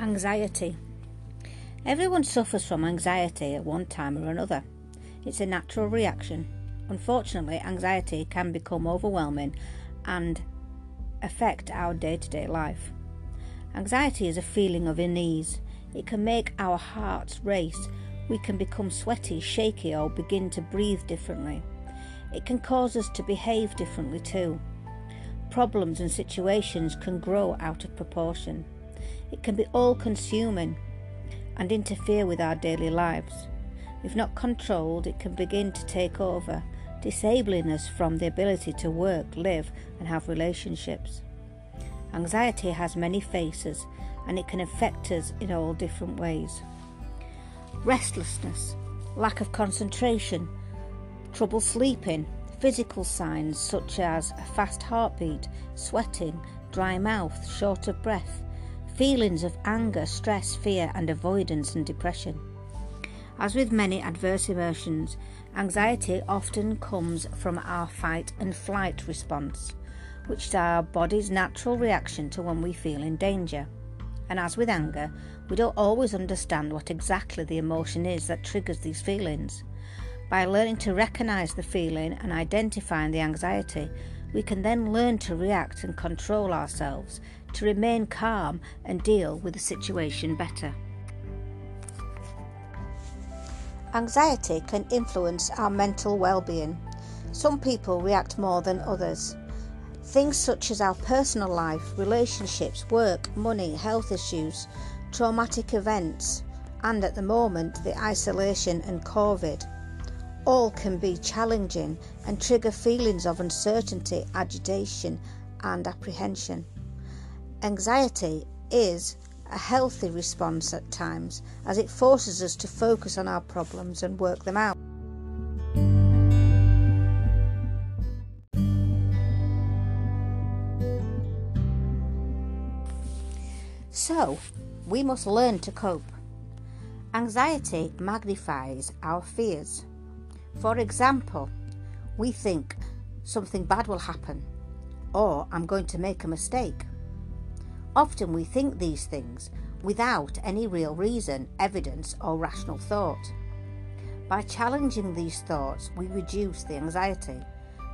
Anxiety. Everyone suffers from anxiety at one time or another. It's a natural reaction. Unfortunately, anxiety can become overwhelming and affect our day to day life. Anxiety is a feeling of unease. It can make our hearts race. We can become sweaty, shaky, or begin to breathe differently. It can cause us to behave differently too. Problems and situations can grow out of proportion. It can be all consuming and interfere with our daily lives. If not controlled, it can begin to take over, disabling us from the ability to work, live, and have relationships. Anxiety has many faces and it can affect us in all different ways. Restlessness, lack of concentration, trouble sleeping, physical signs such as a fast heartbeat, sweating, dry mouth, short of breath, feelings of anger, stress, fear, and avoidance and depression. As with many adverse emotions, anxiety often comes from our fight and flight response, which is our body's natural reaction to when we feel in danger. And as with anger, we don't always understand what exactly the emotion is that triggers these feelings. By learning to recognize the feeling and identifying the anxiety, we can then learn to react and control ourselves to remain calm and deal with the situation better. Anxiety can influence our mental well being. Some people react more than others. Things such as our personal life, relationships, work, money, health issues, traumatic events, and at the moment, the isolation and COVID all can be challenging and trigger feelings of uncertainty, agitation, and apprehension. Anxiety is a healthy response at times as it forces us to focus on our problems and work them out. So, we must learn to cope. Anxiety magnifies our fears. For example, we think something bad will happen or I'm going to make a mistake. Often we think these things without any real reason, evidence, or rational thought. By challenging these thoughts, we reduce the anxiety.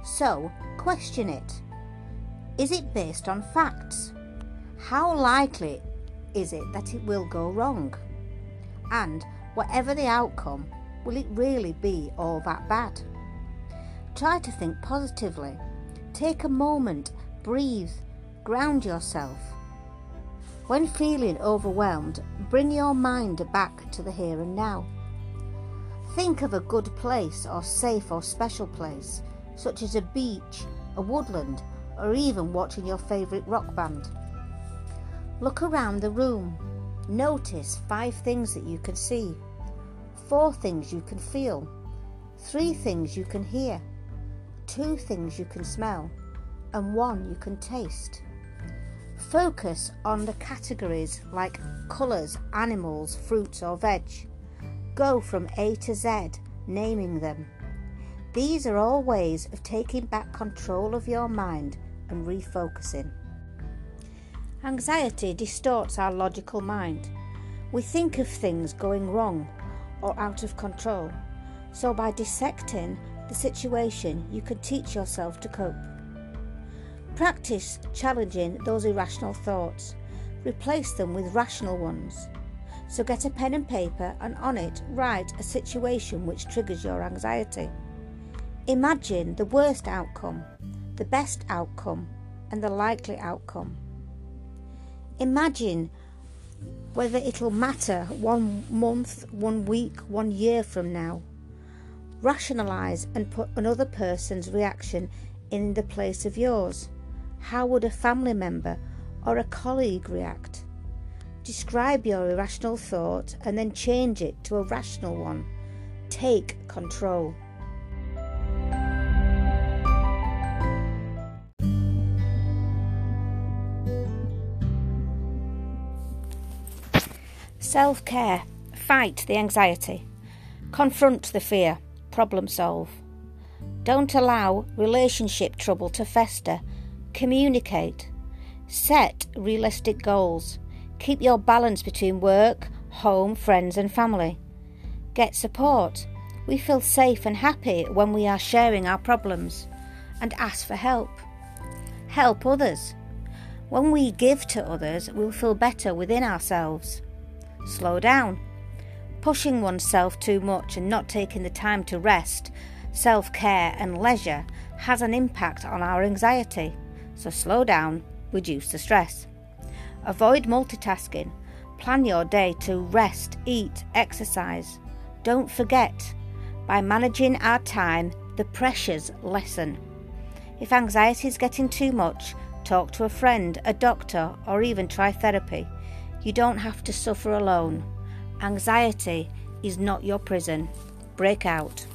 So, question it. Is it based on facts? How likely is it that it will go wrong? And whatever the outcome, will it really be all that bad? Try to think positively. Take a moment, breathe, ground yourself. When feeling overwhelmed, bring your mind back to the here and now. Think of a good place or safe or special place, such as a beach, a woodland, or even watching your favourite rock band. Look around the room. Notice five things that you can see, four things you can feel, three things you can hear, two things you can smell, and one you can taste. Focus on the categories like colours, animals, fruits, or veg. Go from A to Z, naming them. These are all ways of taking back control of your mind and refocusing. Anxiety distorts our logical mind. We think of things going wrong or out of control. So, by dissecting the situation, you can teach yourself to cope. Practice challenging those irrational thoughts. Replace them with rational ones. So get a pen and paper and on it write a situation which triggers your anxiety. Imagine the worst outcome, the best outcome, and the likely outcome. Imagine whether it'll matter one month, one week, one year from now. Rationalize and put another person's reaction in the place of yours. How would a family member or a colleague react? Describe your irrational thought and then change it to a rational one. Take control. Self care. Fight the anxiety. Confront the fear. Problem solve. Don't allow relationship trouble to fester Communicate. Set realistic goals. Keep your balance between work, home, friends, and family. Get support. We feel safe and happy when we are sharing our problems and ask for help. Help others. When we give to others, we'll feel better within ourselves. Slow down. Pushing oneself too much and not taking the time to rest, self care, and leisure has an impact on our anxiety. So slow down, reduce the stress. Avoid multitasking. Plan your day to rest, eat, exercise. Don't forget, by managing our time, the pressures lessen. If anxiety is getting too much, talk to a friend, a doctor, or even try therapy. You don't have to suffer alone. Anxiety is not your prison. Break out.